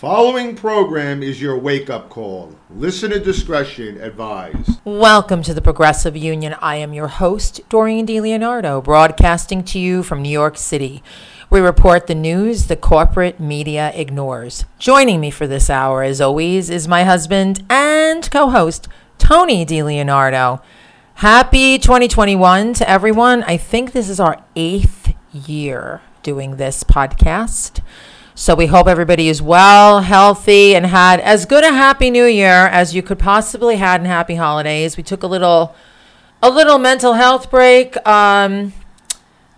Following program is your wake up call. Listener discretion advised. Welcome to the Progressive Union. I am your host, Doreen DiLeonardo, broadcasting to you from New York City. We report the news the corporate media ignores. Joining me for this hour, as always, is my husband and co host, Tony DiLeonardo. Happy 2021 to everyone. I think this is our eighth year doing this podcast. So we hope everybody is well, healthy, and had as good a happy new year as you could possibly had and happy holidays. We took a little a little mental health break. Um,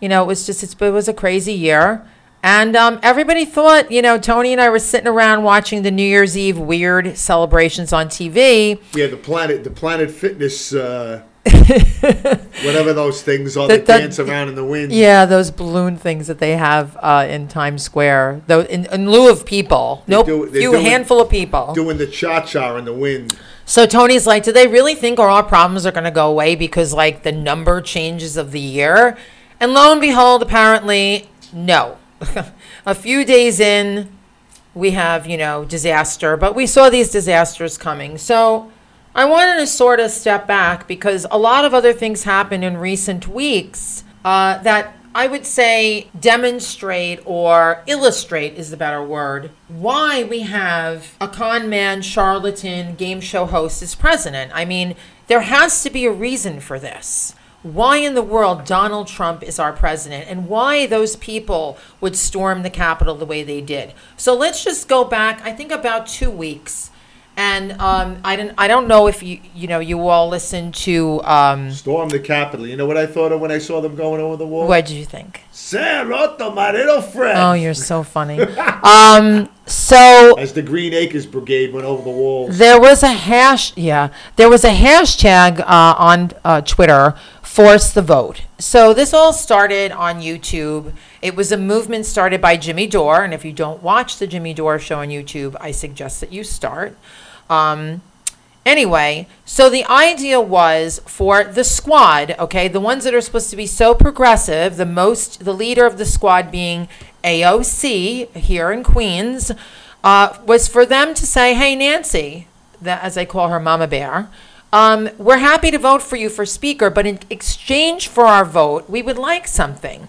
you know, it was just it was a crazy year. And um, everybody thought, you know, Tony and I were sitting around watching the New Year's Eve weird celebrations on TV. Yeah, the planet, the Planet Fitness, uh, whatever those things are The- that the- dance around in the wind. Yeah, those balloon things that they have uh, in Times Square, though in, in lieu of people, nope, do- few doing- handful of people. Doing the cha cha in the wind. So Tony's like, do they really think all our problems are going to go away because like the number changes of the year? And lo and behold, apparently, no. a few days in, we have, you know, disaster, but we saw these disasters coming. So I wanted to sort of step back because a lot of other things happened in recent weeks uh, that I would say demonstrate or illustrate is the better word why we have a con man, charlatan, game show host as president. I mean, there has to be a reason for this. Why in the world Donald Trump is our president and why those people would storm the Capitol the way they did. So let's just go back, I think about two weeks. And um, I don't, I don't know if you, you know, you all listened to. Um, Storm the Capitol. You know what I thought of when I saw them going over the wall? what did you think? Say roto, my little friend. Oh, you're so funny. um, so As the Green Acres Brigade went over the wall, there was a hash, yeah, there was a hashtag uh, on uh, Twitter, force the vote. So this all started on YouTube. It was a movement started by Jimmy Dore, and if you don't watch the Jimmy Dore show on YouTube, I suggest that you start. Um, Anyway, so the idea was for the squad, okay, the ones that are supposed to be so progressive, the most, the leader of the squad being AOC here in Queens, uh, was for them to say, hey, Nancy, that, as I call her Mama Bear, um, we're happy to vote for you for speaker, but in exchange for our vote, we would like something.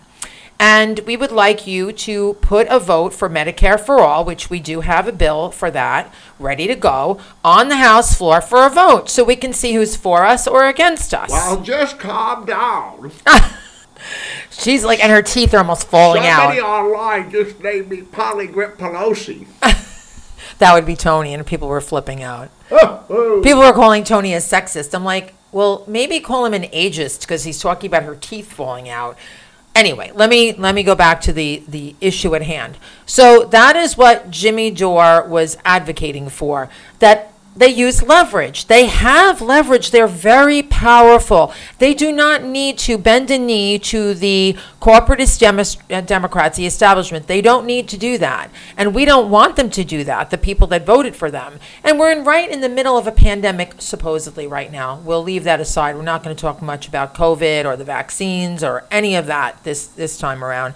And we would like you to put a vote for Medicare for all, which we do have a bill for that ready to go on the House floor for a vote so we can see who's for us or against us. Well, just calm down. She's like, and her teeth are almost falling out. Somebody out. online just named me Polygrip Pelosi. That would be Tony, and people were flipping out. oh, oh. People were calling Tony a sexist. I'm like, well, maybe call him an ageist because he's talking about her teeth falling out. Anyway, let me let me go back to the the issue at hand. So that is what Jimmy Dore was advocating for. That they use leverage. They have leverage. They're very powerful. They do not need to bend a knee to the corporatist demis- uh, Democrats, the establishment. They don't need to do that. And we don't want them to do that, the people that voted for them. And we're in, right in the middle of a pandemic, supposedly, right now. We'll leave that aside. We're not going to talk much about COVID or the vaccines or any of that this, this time around.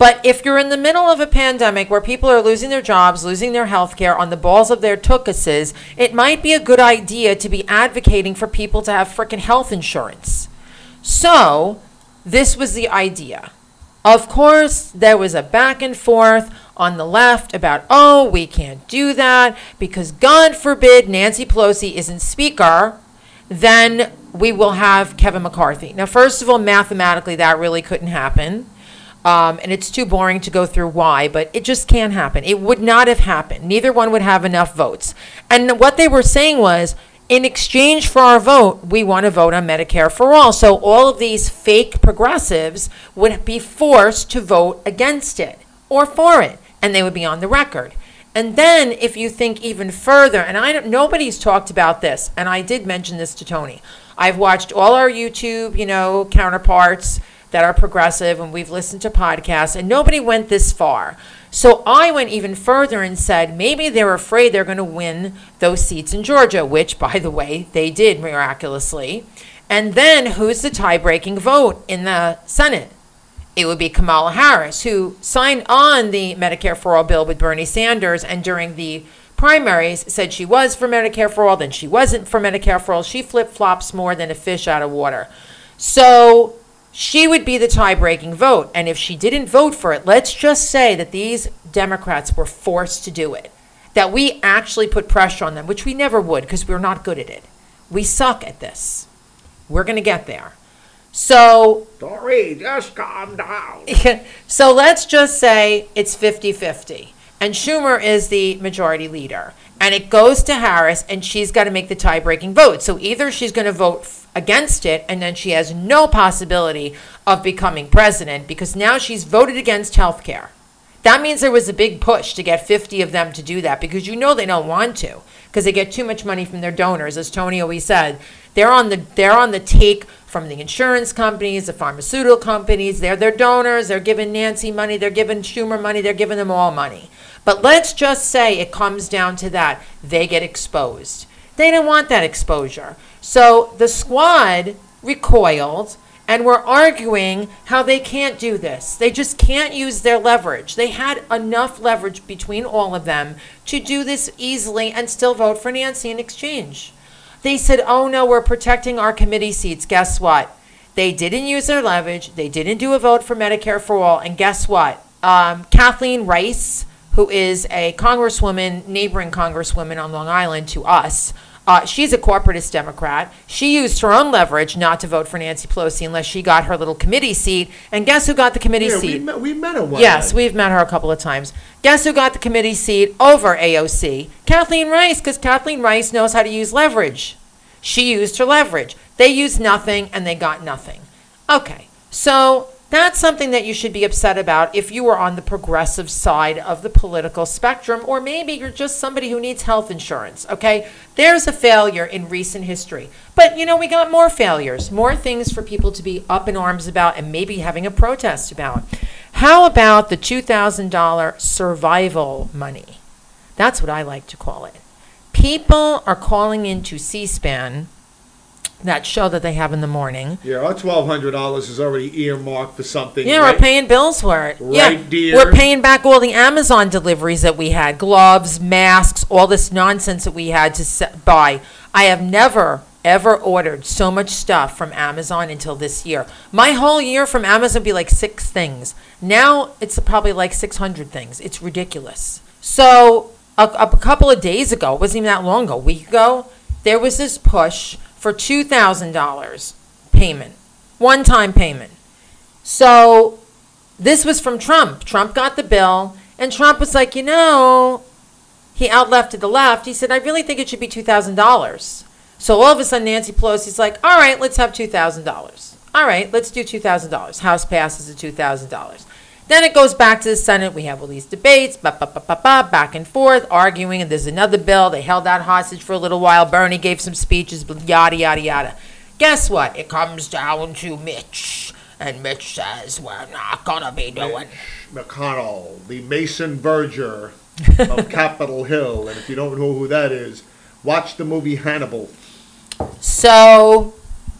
But if you're in the middle of a pandemic where people are losing their jobs, losing their health care on the balls of their tuchuses, it might be a good idea to be advocating for people to have frickin' health insurance. So, this was the idea. Of course, there was a back and forth on the left about, oh, we can't do that because God forbid Nancy Pelosi isn't speaker, then we will have Kevin McCarthy. Now, first of all, mathematically, that really couldn't happen. Um, and it's too boring to go through why, but it just can't happen. It would not have happened. Neither one would have enough votes. And what they were saying was, in exchange for our vote, we want to vote on Medicare for all. So all of these fake progressives would be forced to vote against it or for it, and they would be on the record. And then, if you think even further, and I don't, nobody's talked about this, and I did mention this to Tony. I've watched all our YouTube, you know, counterparts that are progressive, and we've listened to podcasts, and nobody went this far. So I went even further and said maybe they're afraid they're going to win those seats in Georgia, which, by the way, they did miraculously. And then who's the tie breaking vote in the Senate? it would be Kamala Harris, who signed on the Medicare for All bill with Bernie Sanders and during the primaries said she was for Medicare for All, then she wasn't for Medicare for All. She flip flops more than a fish out of water. So she would be the tie breaking vote. And if she didn't vote for it, let's just say that these Democrats were forced to do it, that we actually put pressure on them, which we never would because we're not good at it. We suck at this. We're going to get there. So Dory, just calm down. so let's just say it's 50 50. And Schumer is the majority leader. And it goes to Harris, and she's got to make the tie breaking vote. So either she's going to vote against it, and then she has no possibility of becoming president because now she's voted against health care. That means there was a big push to get 50 of them to do that because you know they don't want to because they get too much money from their donors as Tony always said. They're on the they're on the take from the insurance companies, the pharmaceutical companies, they're their donors, they're giving Nancy money, they're giving Schumer money, they're giving them all money. But let's just say it comes down to that. They get exposed. They don't want that exposure. So the squad recoiled and were arguing how they can't do this. They just can't use their leverage. They had enough leverage between all of them to do this easily and still vote for Nancy in exchange. They said, oh no, we're protecting our committee seats. Guess what? They didn't use their leverage. They didn't do a vote for Medicare for all. And guess what? Um, Kathleen Rice, who is a congresswoman, neighboring congresswoman on Long Island to us, uh, she's a corporatist Democrat. She used her own leverage not to vote for Nancy Pelosi unless she got her little committee seat. And guess who got the committee Yeah, seat? we met, we met her one Yes, night. we've met her a couple of times. Guess who got the committee seat over AOC? Kathleen Rice, because Kathleen Rice knows how to use leverage. She used her leverage. They used nothing and they got nothing. Okay, so that's something that you should be upset about if you are on the progressive side of the political spectrum, or maybe you're just somebody who needs health insurance. Okay, there's a failure in recent history. But you know, we got more failures, more things for people to be up in arms about and maybe having a protest about. How about the $2,000 survival money? That's what I like to call it. People are calling into C SPAN, that show that they have in the morning. Yeah, our twelve hundred dollars is already earmarked for something. Yeah, right? we're paying bills for it. yeah, Right, dear. we're paying back all the Amazon deliveries that we had, gloves, masks, all this nonsense that we had to buy. I have never ever ordered so much stuff from Amazon until this year. My whole year from Amazon would be like six things. Now it's probably like six hundred things. It's ridiculous. So a, a couple of days ago, it wasn't even that long ago, a week ago, there was this push for two thousand dollars payment, one time payment. So this was from Trump. Trump got the bill, and Trump was like, you know, he outleft to the left. He said, I really think it should be $2,000. So all of a sudden, Nancy Pelosi's like, all right, let's have $2,000. All right, let's do $2,000. House passes at $2,000. Then it goes back to the Senate. We have all these debates, ba, ba, ba, ba, ba, back and forth, arguing, and there's another bill. They held that hostage for a little while. Bernie gave some speeches, yada, yada, yada. Guess what? It comes down to Mitch. And Mitch says, we're not going to be doing Mitch McConnell, the Mason Verger of Capitol Hill, and if you don't know who that is, watch the movie Hannibal. So,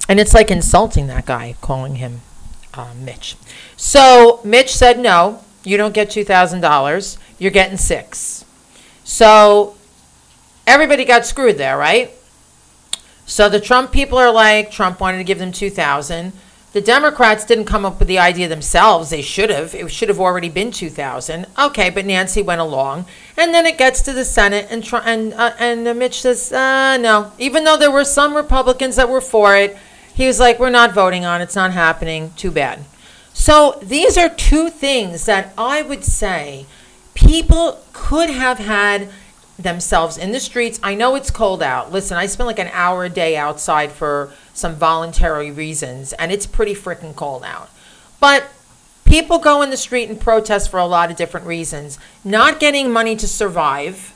and it's like insulting that guy, calling him uh, Mitch. So Mitch said, no, you don't get $2,000. You're getting six. So everybody got screwed there, right? So the Trump people are like, Trump wanted to give them 2000 The Democrats didn't come up with the idea themselves. They should have. It should have already been 2000 Okay, but Nancy went along. And then it gets to the Senate, and, and, uh, and uh, Mitch says, uh, no. Even though there were some Republicans that were for it, he was like, we're not voting on it. It's not happening. Too bad. So these are two things that I would say people could have had themselves in the streets. I know it's cold out. Listen, I spend like an hour a day outside for some voluntary reasons, and it's pretty freaking cold out. But people go in the street and protest for a lot of different reasons. Not getting money to survive.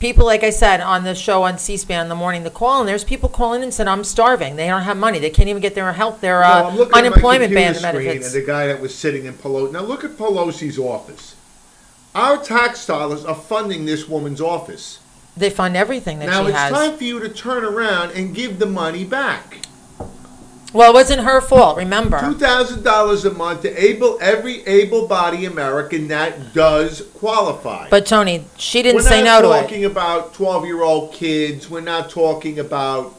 People, like I said, on the show on C-SPAN in the morning, the call, and there's people calling and said, "I'm starving. They don't have money. They can't even get their health, their No, uh, I'm looking at my unemployment computer ban screen benefits." And the guy that was sitting in Pelosi. Now look at Pelosi's office. Our tax dollars are funding this woman's office. They fund everything that now she it's has. time for you to turn around and give the money back. Well, it wasn't her fault, remember? Two thousand dollars a month to able every able-bodied American that does qualify. But Tony, she didn't We're say not no to it. We're not talking about twelve-year-old kids. We're not talking about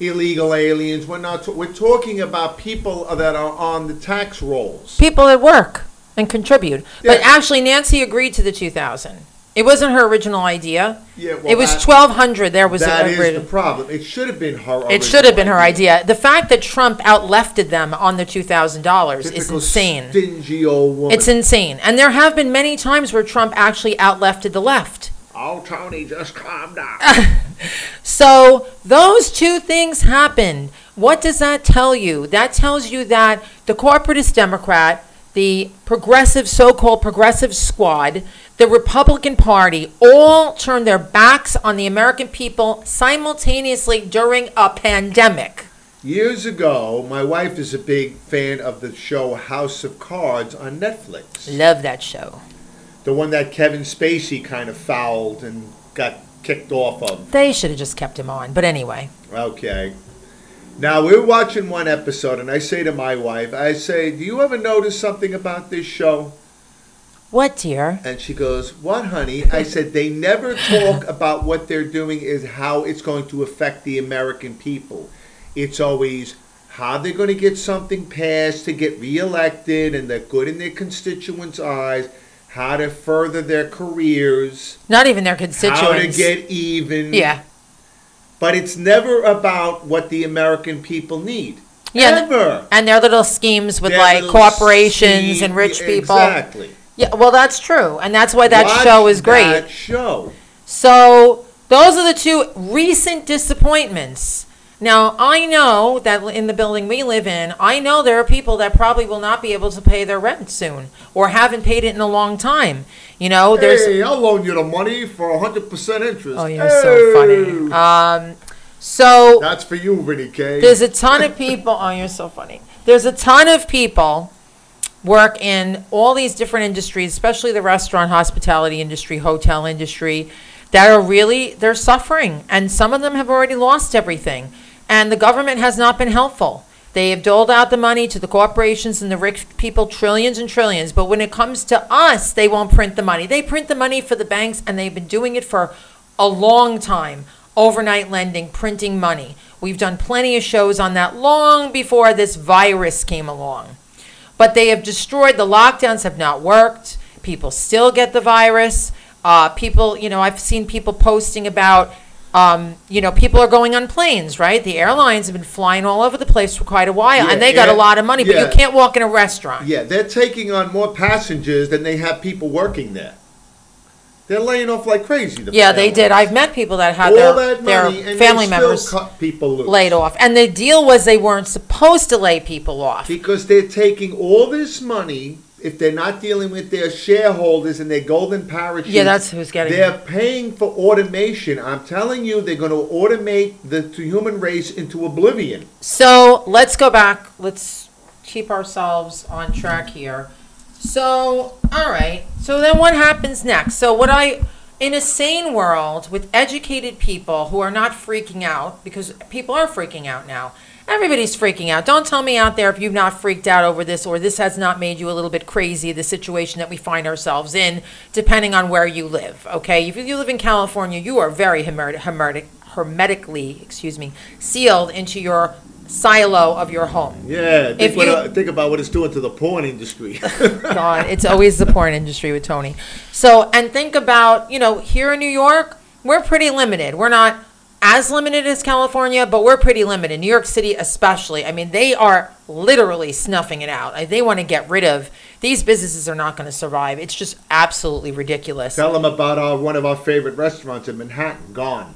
illegal aliens. We're not. we're talking about people that are on the tax rolls. People that work and contribute. But Yeah. actually, Nancy agreed to the two thousand. It wasn't her original idea. Yeah, well, It was that- twelve hundred. There was That a, is the problem. It should have been her. It should have been her idea. The fact that Trump outlefted them on the two thousand dollars is Typical insane. Stingy old woman. It's insane. And there have been many times where Trump actually outlefted the left. oh, Tony, just calm down. So those two things happened. What does that tell you? That tells you that the corporatist Democrat, the progressive, so-called progressive squad, the Republican Party, all turned their backs on the American people simultaneously during a pandemic. Years ago, my wife is a big fan of the show House of Cards on Netflix. Love that show. The one that Kevin Spacey kind of fouled and got kicked off of. They should have just kept him on. But anyway, Okay. Now we're watching one episode, and I say to my wife, I say, "Do you ever notice something about this show?" What, dear? And she goes, "What, honey?" I said, "They never talk about what they're doing is how it's going to affect the American people. It's always how they're going to get something passed to get reelected, and they're good in their constituents' eyes. How to further their careers, Not even their constituents. how to get even." yeah. But it's never about what the American people need. Yeah, Ever. And their little schemes with Their like corporations scheme- and rich people. Exactly. Yeah, well, that's true, and that's why that Watch show is great. That show. So those are the two recent disappointments. Now I know that in the building we live in, I know there are people that probably will not be able to pay their rent soon, or haven't paid it in a long time. You know, there's hey, I'll loan you the money for hundred percent interest. oh, you're so funny. Um, so That's for you, Vinny K. there's a ton of people. Oh, you're so funny. There's a ton of people work in all these different industries, especially the restaurant, hospitality industry, hotel industry, that are really they're suffering, and some of them have already lost everything, and the government has not been helpful. They have doled out the money to the corporations and the rich people, trillions and trillions. But when it comes to us, they won't print the money. They print the money for the banks, and they've been doing it for a long time. Overnight lending, printing money. We've done plenty of shows on that long before this virus came along. But they have destroyed, the lockdowns have not worked. People still get the virus. Uh, people, you know, I've seen people posting about, um, you know, people are going on planes, right? The airlines have been flying all over the place for quite a while, Yeah, and they got a lot of money, but you can't walk in a restaurant. yeah, they're taking on more passengers than they have people working there. They're laying off like crazy. the Yeah, they did. I've met people that had All their, that their money, and family they still members cut people loose. laid off. And the deal was they weren't supposed to lay people off. Because they're taking all this money, if they're not dealing with their shareholders and their golden parachutes. Yeah, that's who's getting it. They're paying for automation. I'm telling you, they're going to automate the t- human race into oblivion. So let's go back. Let's keep ourselves on track here. So, all right. So then what happens next? So, what I, in a sane world with educated people who are not freaking out, because people are freaking out now. Everybody's freaking out. Don't tell me out there if you've not freaked out over this or this has not made you a little bit crazy, the situation that we find ourselves in, depending on where you live. Okay? If you live in California, you are very hermetic, hermetic, hermetically, excuse me, sealed into your silo of your home. Yeah, think, If what, you- uh, think about what it's doing to the porn industry. God, it's always the porn industry with Tony. So, and think about, you know, here in New York, we're pretty limited. We're not as limited as California, but we're pretty limited. New York City, especially. I mean, they are literally snuffing it out. Like, They want to get rid of these businesses. Are not going to survive. It's just absolutely ridiculous. Tell them about our, one of our favorite restaurants in Manhattan, gone.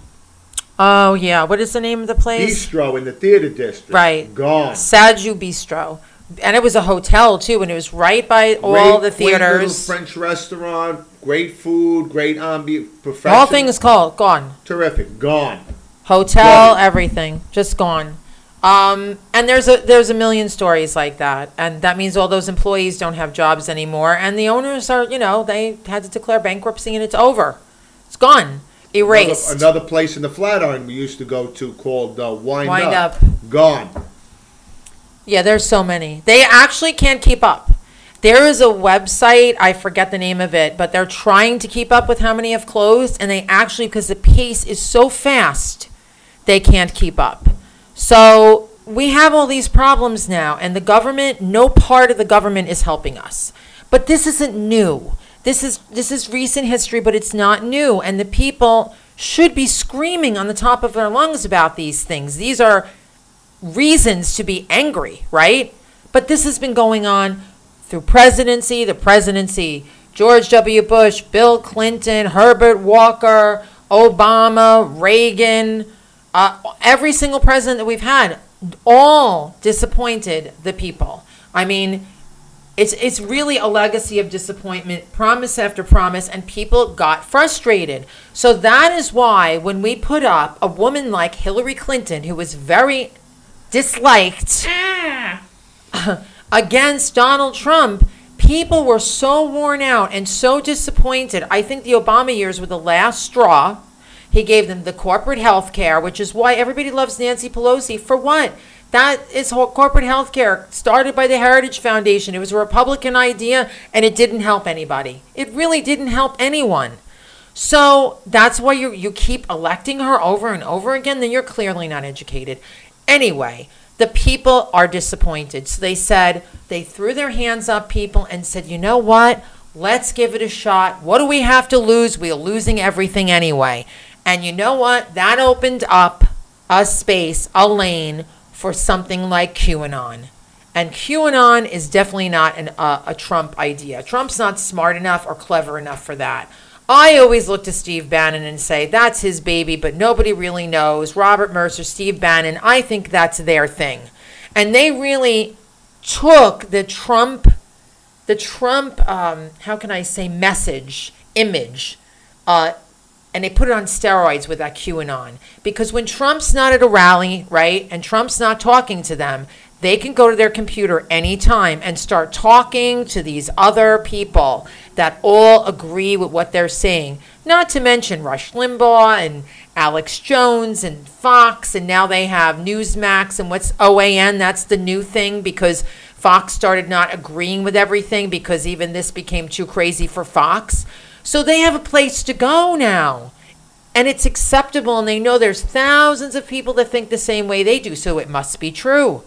Oh yeah, what is the name of the place? Bistro in the theater district, Right. Gone. Saju Bistro, and it was a hotel too, and it was right by all the Great- great little theaters. French restaurant, great food, great ambiance, The professional. whole thing called gone. terrific. Gone. Hotel, Gone. everything, just gone. Um, and there's a there's a million stories like that, and that means all those employees don't have jobs anymore, and the owners are, you know, they had to declare bankruptcy, and it's over. It's gone, erased. Another, another place in the Flatiron we used to go to called uh, Wind, Wind Up. Up. Gone. Yeah, there's so many. They actually can't keep up. There is a website, I forget the name of it, but they're trying to keep up with how many have closed, and they actually, because the pace is so fast, they can't keep up. So we have all these problems now, and the government, no part of the government is helping us. But this isn't new. This is this is recent history, but it's not new, and the people should be screaming on the top of their lungs about these things. These are reasons to be angry, right? But this has been going on through presidency, the presidency, George W. Bush, Bill Clinton, Herbert Walker, Obama, Reagan, uh, every single president that we've had, all disappointed the people. I mean, it's it's really a legacy of disappointment, promise after promise, and people got frustrated. So that is why when we put up a woman like Hillary Clinton, who was very disliked against Donald Trump, people were so worn out and so disappointed. I think the Obama years were the last straw. He gave them the corporate health care, which is why everybody loves Nancy Pelosi. For what? That is whole corporate health care started by the Heritage Foundation. It was a Republican idea and it didn't help anybody. It really didn't help anyone. So that's why you you keep electing her over and over again, then you're clearly not educated. Anyway, the people are disappointed. So they said, they threw their hands up, people, and said, you know what? Let's give it a shot. What do we have to lose? We're losing everything anyway. And you know what? That opened up a space, a lane for something like QAnon. And QAnon is definitely not an, uh, a Trump idea. Trump's not smart enough or clever enough for that. I always look to Steve Bannon and say, that's his baby, but nobody really knows. Robert Mercer, Steve Bannon, I think that's their thing. And they really took the Trump, the Trump, um, how can I say, message, image, uh, and they put it on steroids with that QAnon. Because when Trump's not at a rally, right, and Trump's not talking to them, they can go to their computer anytime and start talking to these other people that all agree with what they're saying. Not to mention Rush Limbaugh and Alex Jones and Fox, and now they have Newsmax and what's OAN. That's the new thing because Fox started not agreeing with everything because even this became too crazy for Fox. So they have a place to go now. And it's acceptable, and they know there's thousands of people that think the same way they do, so it must be true.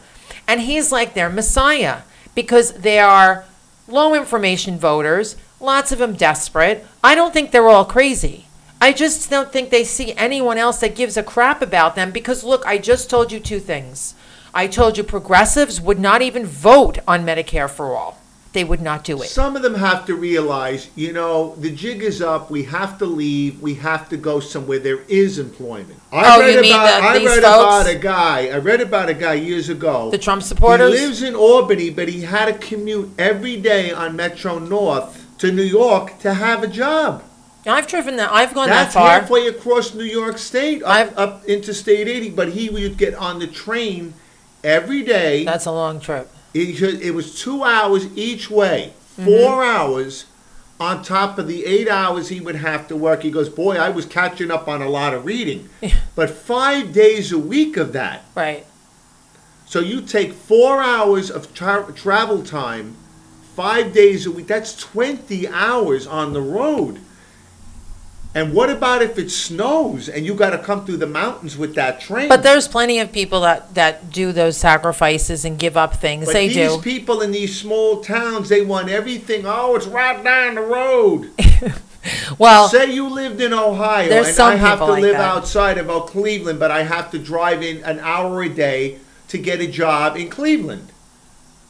And he's like their messiah because they are low information voters, lots of them desperate. I don't think they're all crazy. I just don't think they see anyone else that gives a crap about them because look, I just told you two things. I told you progressives would not even vote on Medicare for all. They would not do it. Some of them have to realize, you know, the jig is up. We have to leave. We have to go somewhere there is employment. I Oh, you mean the- I read folks? about a guy. I read about a guy years ago. The Trump supporters? He lives in Albany, but he had to commute every day on Metro North to New York to have a job. I've driven that. I've gone That's that far. halfway across New York State, up, I've- up Interstate 80. But he would get on the train every day. That's a long trip. It, should- it was two hours each way, 4 mm-hmm. hours on top of the eight hours he would have to work. He goes, Boy, I was catching up on a lot of reading. but five days a week of that. Right. So you take four hours of tra- travel time, five days a week. That's 20 hours on the road. And what about if it snows and you got to come through the mountains with that train? But there's plenty of people that, that do those sacrifices and give up things. But they these do. people in these small towns, they want everything. Oh, it's right down the road. Well, Say you lived in Ohio, There's and some I have people to like live that. outside of oh, Cleveland, but I have to drive in an hour a day to get a job in Cleveland.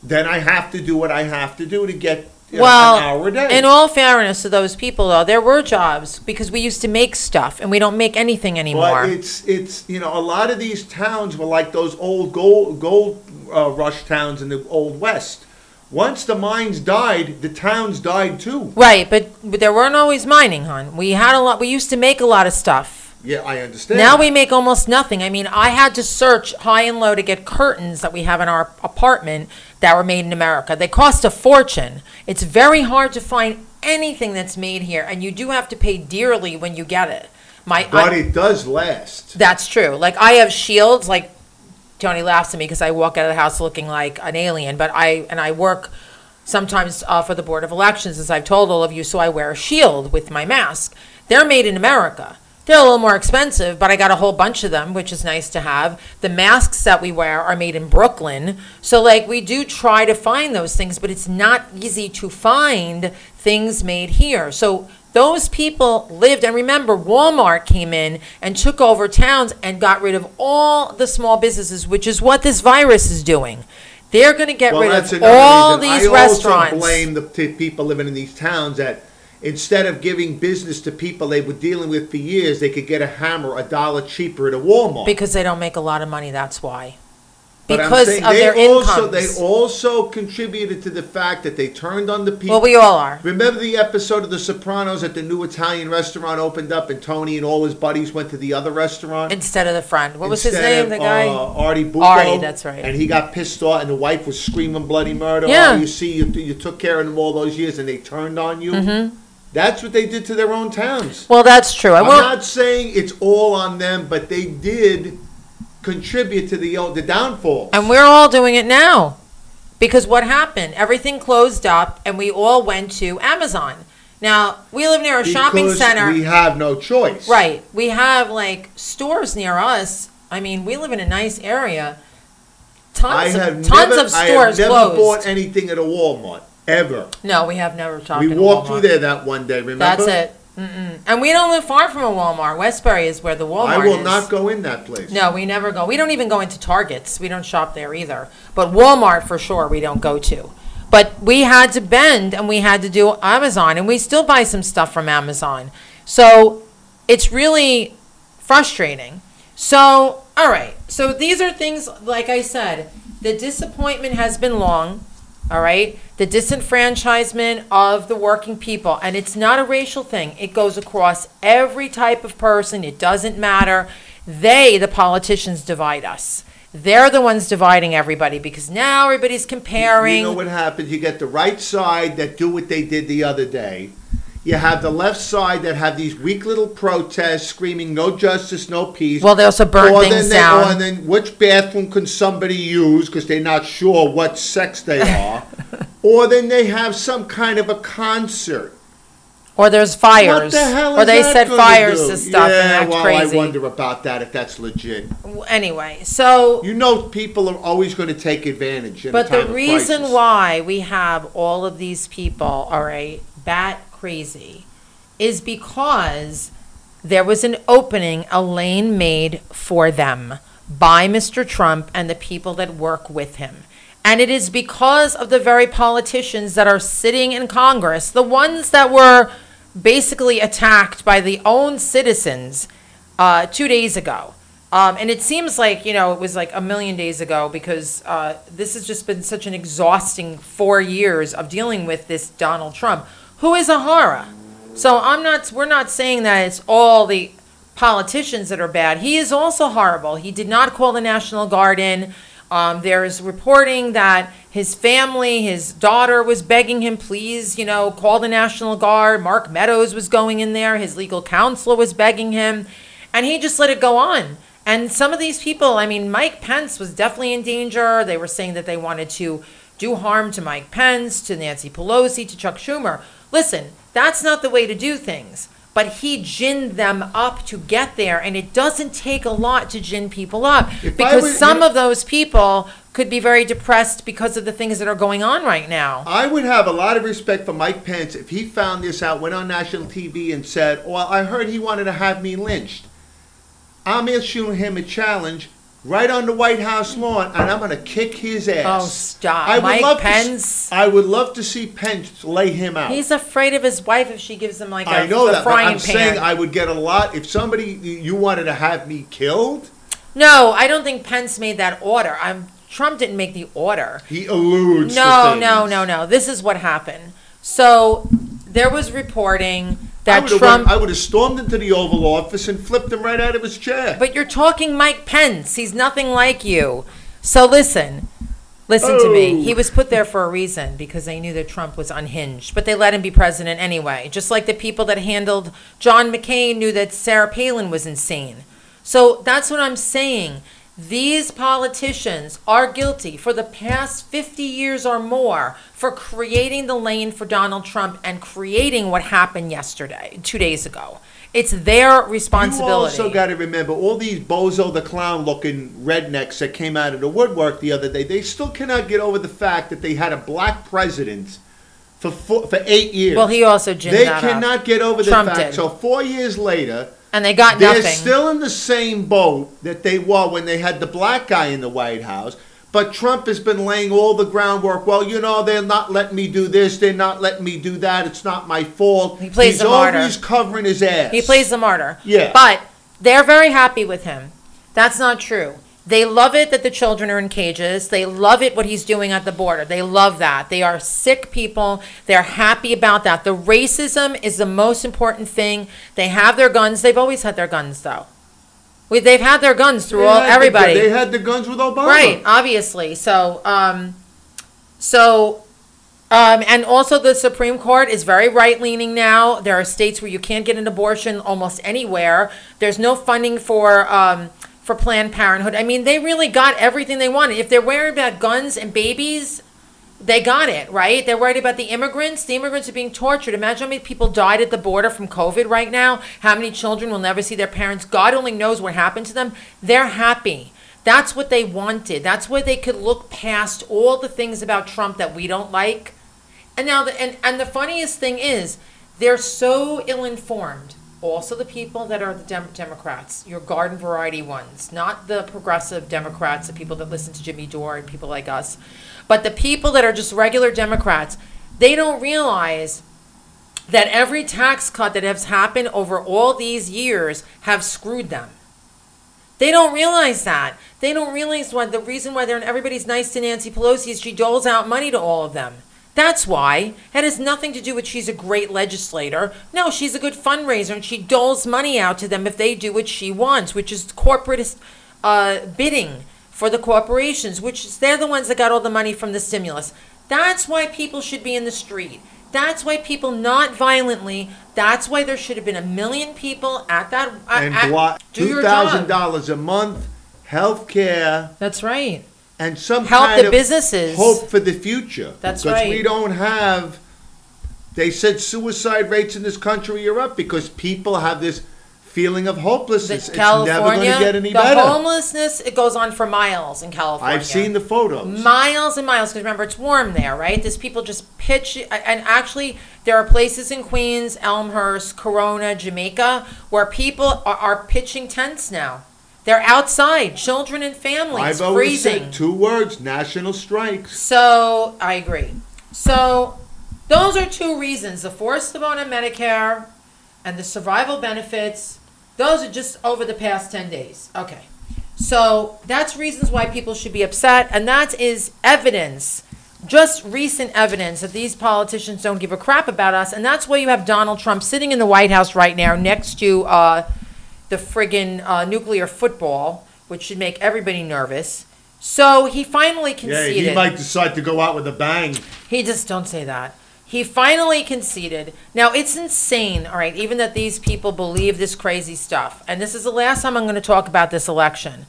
Then I have to do what I have to do to get you know, well, an hour a day. in all fairness to those people, though, there were jobs because we used to make stuff and we don't make anything anymore. But it's it's you know a lot of these towns were like those old gold gold uh, rush towns in the old west. Once the mines died, the towns died too. right, but, but there weren't always mining, hon. We had a lot. We used to make a lot of stuff. Yeah, I understand. Now we make almost nothing. I mean, I had to search high and low to get curtains that we have in our apartment that were made in America. They cost a fortune. It's very hard to find anything that's made here, and you do have to pay dearly when you get it. My, but I- it does last. that's true. Like I have shields, like Tony laughs at me because I walk out of the house looking like an alien, but I, and I work sometimes uh, for the Board of Elections, as I've told all of you, so I wear a shield with my mask. They're made in America. They're a little more expensive, but I got a whole bunch of them, which is nice to have. The masks that we wear are made in Brooklyn. So, like, we do try to find those things, but it's not easy to find things made here. So, those people lived, and remember, Walmart came in and took over towns and got rid of all the small businesses, which is what this virus is doing. They're going to get Well, rid of all reason. these I restaurants. also blame the t- people living in these towns that instead of giving business to people they were dealing with for years, they could get a hammer a dollar cheaper at a Walmart. Because they don't make a lot of money, that's why. But I'm Because saying of they their also, incomes. They also contributed to the fact that they turned on the people. Well, we all are. Remember the episode of The Sopranos at the new Italian restaurant opened up, and Tony and all his buddies went to the other restaurant. Instead of the friend. What was his Instead name, of, the guy? Uh, Artie Bucco. Artie, that's right. And he got pissed off, and the wife was screaming bloody murder. Yeah. Oh, you see, you, you took care of them all those years, and they turned on you. Mm-hmm. That's what they did to their own towns. well, that's true. I I'm won't. saying it's all on them, but they did contribute to the the downfall. And we're all doing it now. Because what happened? Everything closed up and we all went to Amazon. Now, we live near a shopping Because center. We have no choice. right. We have like stores near us. I mean, we live in a nice area. I Tons have of tons never, of I stores have never closed. bought anything at a Walmart ever. no, we have never talked. We walked Walmart. through there that one day. Remember? That's it. Mm-mm. And we don't live far from a Walmart. Westbury is where the Walmart is. I will is. not go in that place. No, we never go. We don't even go into Targets. We don't shop there either. But Walmart for sure we don't go to. But we had to bend and we had to do Amazon and we still buy some stuff from Amazon. So it's really frustrating. So, all right. So these are things like I said, the disappointment has been long. All right. The disenfranchisement of the working people. And it's not a racial thing, it goes across every type of person. It doesn't matter. They, the politicians, divide us. They're the ones dividing everybody because now everybody's comparing. You know what happens? You get the right side that do what they did the other day. You have the left side that have these weak little protests screaming "No justice, no peace." well, they also burn or things then they, down. Or then which bathroom can somebody use because they're not sure what sex they are. or then they have some kind of a concert. or there's fires. What the hell or is they that set gonna fires do? to stuff yeah, and act well, crazy. I wonder about that if that's legit. Anyway, so You know, people are always going to take advantage. In a But the of reason crisis. why we have all of these people, all right, bat crazy, is because there was an opening, a lane made for them by Mr. Trump and the people that work with him. And it is because of the very politicians that are sitting in Congress, the ones that were basically attacked by the own citizens uh, two days ago. Um, and it seems like, you know, it was like a million days ago because uh, this has just been such an exhausting four years of dealing with this Donald Trump, who is a horror. So I'm not, we're not saying that it's all the politicians that are bad. He is also horrible. He did not call the National Guard in. Um, there is reporting that his family, his daughter was begging him, please, you know, call the National Guard. Mark Meadows was going in there. His legal counsel was begging him. And he just let it go on. And some of these people, I mean, Mike Pence was definitely in danger. They were saying that they wanted to do harm to Mike Pence, to Nancy Pelosi, to Chuck Schumer. Listen, that's not the way to do things. But he ginned them up to get there, and it doesn't take a lot to gin people up. If I because were- some of those people could be very depressed because of the things that are going on right now. I would have a lot of respect for Mike Pence if he found this out, went on national TV, and said, "Well, I heard he wanted to have me lynched. I'm issuing him a challenge right on the White House lawn, and I'm going to kick his ass." Oh, stop. I would Mike love to Pence. I would love to see Pence lay him out. He's afraid of his wife if she gives him like a, I know a that, but frying I'm pan. saying I would get a lot if somebody you wanted to have me killed. No, I don't think Pence made that order. I'm Trump didn't make the order. He alludes. to No, things. no, no, no. This is what happened. So there was reporting that would, Trump. went, I would have stormed into the Oval Office and flipped him right out of his chair. but you're talking Mike Pence. He's nothing like you. So listen. Listen to me. Oh. He was put there for a reason because they knew that Trump was unhinged. But they let him be president anyway. Just like the people that handled John McCain knew that Sarah Palin was insane. So that's what I'm saying. These politicians are guilty for the past 50 years or more for creating the lane for Donald Trump and creating what happened yesterday, two days ago. It's their responsibility. You also got to remember all these bozo the clown looking rednecks that came out of the woodwork the other day. They still cannot get over the fact that they had a black president for four, for eight years. well, he also ginned they that up. cannot get over the Trump fact. did. So four years later, and they got they're nothing. still in the same boat that they were when they had the black guy in the White House. But Trump has been laying all the groundwork. Well, you know, they're not letting me do this. They're not letting me do that. It's not my fault. He plays He's the martyr. always covering his ass. He plays the martyr. Yeah. But they're very happy with him. That's not true. They love it that the children are in cages. They love it what he's doing at the border. They love that. They are sick people. They're happy about that. The racism is the most important thing. They have their guns. They've always had their guns, though. We, they've had their guns through They all the- everybody. they had the guns with Obama. Right, obviously. So, um, so, um, and also the Supreme Court is very right leaning now. There are states where you can't get an abortion almost anywhere. There's no funding for, um, for Planned Parenthood. I mean, they really got everything they wanted. If they're worried about guns and babies, they got it, right? They're worried about the immigrants. The immigrants are being tortured. Imagine how many people died at the border from COVID right now. How many children will never see their parents. God only knows what happened to them. They're happy. That's what they wanted. That's where they could look past all the things about Trump that we don't like. And now, the, and, and the funniest thing is, they're so ill informed. Also, the people that are the Dem- Democrats, your garden variety ones, not the progressive Democrats, the people that listen to Jimmy Dore and people like us, but the people that are just regular Democrats, they don't realize that every tax cut that has happened over all these years have screwed them. They don't realize that. They don't realize why the reason why they're everybody's nice to Nancy Pelosi is she doles out money to all of them. That's why. It has nothing to do with she's a great legislator. No, she's a good fundraiser and she doles money out to them if they do what she wants, which is corporate uh, bidding for the corporations, which is they're the ones that got all the money from the stimulus. That's why people should be in the street. That's why people not violently. That's why there should have been a million people at that. at- And at- block do two your thousand job. dollars a month, health care, That's right. And some Help kind the of businesses. hope for the future. That's because right. we don't have. They said suicide rates in this country are up because people have this feeling of hopelessness. It's never going California, to get any the better. homelessness, it goes on for miles in California. I've seen the photos. miles and miles because remember it's warm there, right? There's people just pitch, and actually there are places in Queens, Elmhurst, Corona, Jamaica, where people are, are pitching tents now. They're outside, children and families, I've always freezing. said two words: national strikes. So I agree. So those are two reasons: the forced to vote on Medicare and the survival benefits. Those are just over the past ten days. Okay. So that's reasons why people should be upset, and that is evidence, just recent evidence that these politicians don't give a crap about us, and that's why you have Donald Trump sitting in the White House right now next to uh, the friggin' uh, nuclear football, which should make everybody nervous. So he finally Yeah, conceded. he might decide to go out with a bang. He just don't say that. He finally conceded. Now it's insane, all right, even that these people believe this crazy stuff. And this is the last time I'm going to talk about this election.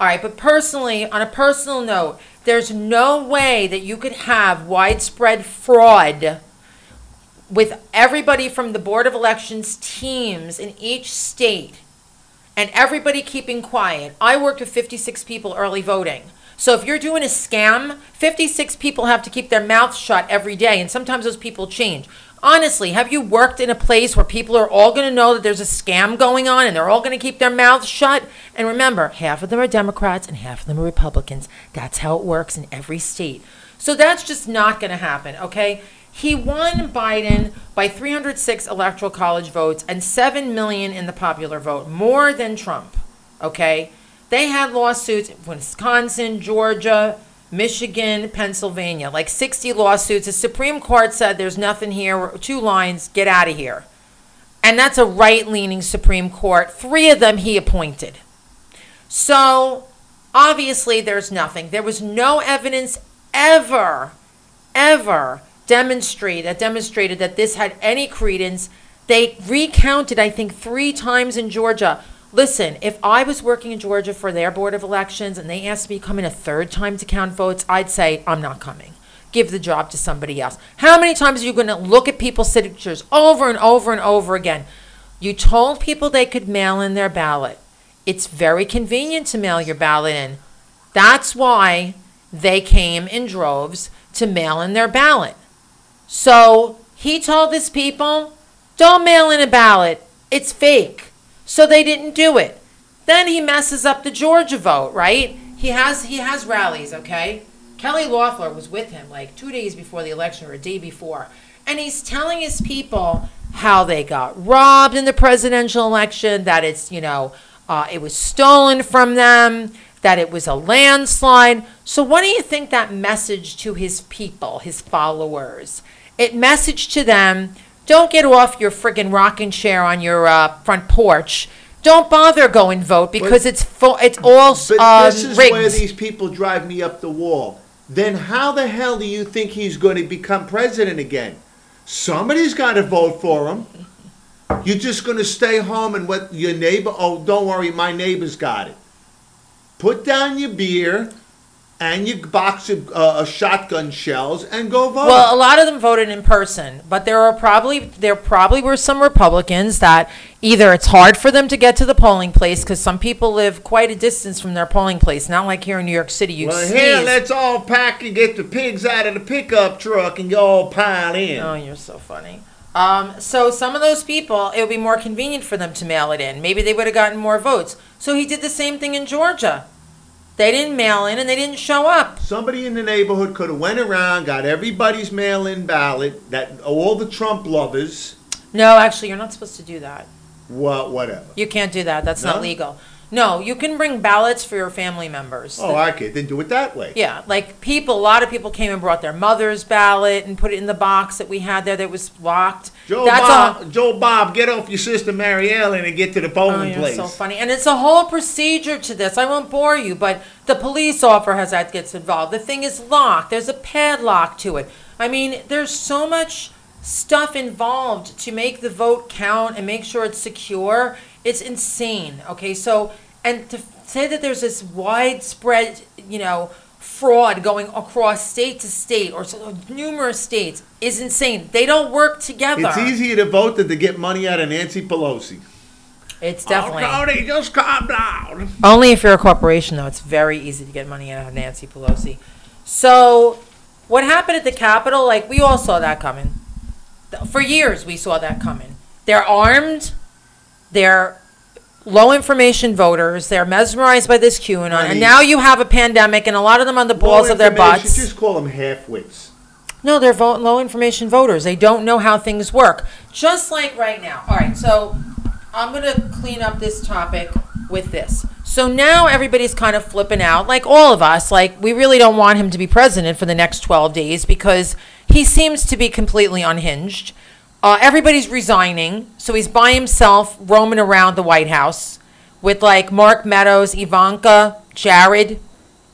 All right, but personally, on a personal note, there's no way that you could have widespread fraud with everybody from the Board of Elections teams in each state and everybody keeping quiet. I worked with 56 people early voting. So if you're doing a scam, 56 people have to keep their mouths shut every day, and sometimes those people change. Honestly, have you worked in a place where people are all going to know that there's a scam going on and they're all going to keep their mouths shut? And remember, half of them are Democrats and half of them are Republicans. That's how it works in every state. So that's just not going to happen, okay? He won Biden by 306 electoral college votes and 7 million in the popular vote, more than Trump. Okay? They had lawsuits in Wisconsin, Georgia, Michigan, Pennsylvania, like 60 lawsuits. The Supreme Court said there's nothing here, two lines, get out of here. And that's a right leaning Supreme Court. Three of them he appointed. So obviously there's nothing. There was no evidence ever, ever demonstrate that demonstrated that this had any credence. They recounted, I think, three times in Georgia. Listen, if I was working in Georgia for their Board of Elections and they asked me to come in a third time to count votes, I'd say, I'm not coming. Give the job to somebody else. How many times are you going to look at people's signatures over and over and over again? You told people they could mail in their ballot. It's very convenient to mail your ballot in. That's why they came in droves to mail in their ballot. So he told his people, don't mail in a ballot. It's fake. So they didn't do it. Then he messes up the Georgia vote, right? He has he has rallies, okay? Kelly Loeffler was with him like two days before the election or a day before. And he's telling his people how they got robbed in the presidential election, that it's, you know, uh, it was stolen from them, that it was a landslide. So, what do you think that message to his people, his followers? It messaged to them don't get off your friggin' rocking chair on your uh, front porch. Don't bother go and vote because it's full. It's all But um, this is rigged. where these people drive me up the wall. Then how the hell do you think he's going to become president again? Somebody's got to vote for him. You're just going to stay home and what your neighbor? Oh, don't worry, my neighbor's got it. Put down your beer and your box of uh, shotgun shells and go vote. Well, a lot of them voted in person, but there are probably there probably were some Republicans that either it's hard for them to get to the polling place because some people live quite a distance from their polling place. Not like here in New York City, you well, sneeze. here, let's all pack and get the pigs out of the pickup truck and all pile in. Oh, you're so funny. Um, so some of those people, it would be more convenient for them to mail it in. Maybe they would have gotten more votes. So he did the same thing in Georgia. They didn't mail in and they didn't show up. Somebody in the neighborhood could have went around, got everybody's mail-in ballot, that all the Trump lovers, No, actually, you're not supposed to do that. well, whatever. You can't do that. That's No? not legal. No, you can bring ballots for your family members. Oh, okay, then do it that way. Yeah, like people, a lot of people came and brought their mother's ballot and put it in the box that we had there that was locked. Joe That's Bob, all. Joe Bob, get off your sister Mary Ellen and get to the Oh, polling you're place. so funny. And it's a whole procedure to this. I won't bore you, but the police officer has that gets involved. The thing is locked. There's a padlock to it. I mean, there's so much stuff involved to make the vote count and make sure it's secure. It's insane. Okay, so and to say that there's this widespread, you know, fraud going across state to state or so- numerous states is insane. They don't work together. It's easier to vote than to get money out of Nancy Pelosi. It's definitely. Oh, Cody, just calm down. Only if you're a corporation, though. It's very easy to get money out of Nancy Pelosi. So, what happened at the Capitol? Like, we all saw that coming. For years, we saw that coming. They're armed. They're low information voters. They're mesmerized by this QAnon. And now you have a pandemic, and a lot of them on the balls of their information, butts. Just call them half-wits. No, they're vote, low information voters. They don't know how things work. Just like right now. All right, so I'm going to clean up this topic with this. So now everybody's kind of flipping out, like all of us. Like, we really don't want him to be president for the next 12 days because he seems to be completely unhinged. Uh, everybody's resigning, so he's by himself roaming around the White House with like Mark Meadows, Ivanka, Jared.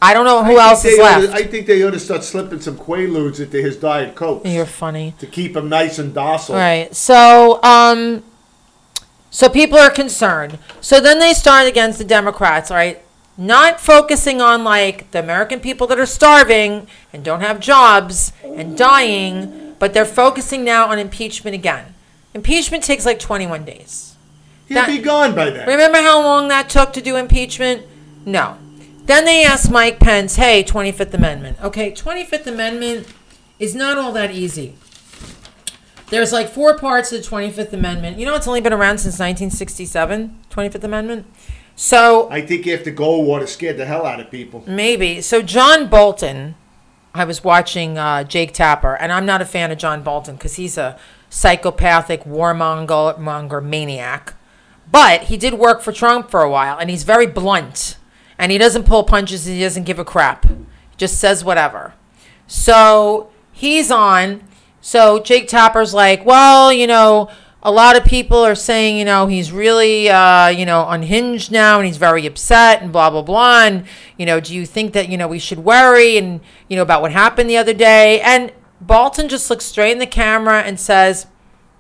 I don't know who I else think is they oughta- left. I think they ought to start slipping some Quaaludes into his Diet Coke You're funny. to keep him nice and docile. Right. So, um, so people are concerned. So then they start against the Democrats, all right? Not focusing on like the American people that are starving and don't have jobs and dying, but they're focusing now on impeachment again. Impeachment takes like 21 days. He'll That- be gone by then. Remember how long that took to do impeachment? No. Then they asked Mike Pence, hey, 25th Amendment. Okay, 25th Amendment is not all that easy. There's like four parts of the 25th Amendment. You know, it's only been around since 1967, 25th Amendment. So I think after Goldwater scared the hell out of people. Maybe. So John Bolton, I was watching uh, Jake Tapper, and I'm not a fan of John Bolton because he's a psychopathic warmonger monger maniac. But he did work for Trump for a while, and he's very blunt, and he doesn't pull punches. And he doesn't give a crap. He just says whatever. So he's on. So Jake Tapper's like, well, you know, a lot of people are saying, you know, he's really, uh, you know, unhinged now and he's very upset and blah, blah, blah. And, you know, do you think that, you know, we should worry and, you know, about what happened the other day? And Bolton just looks straight in the camera and says,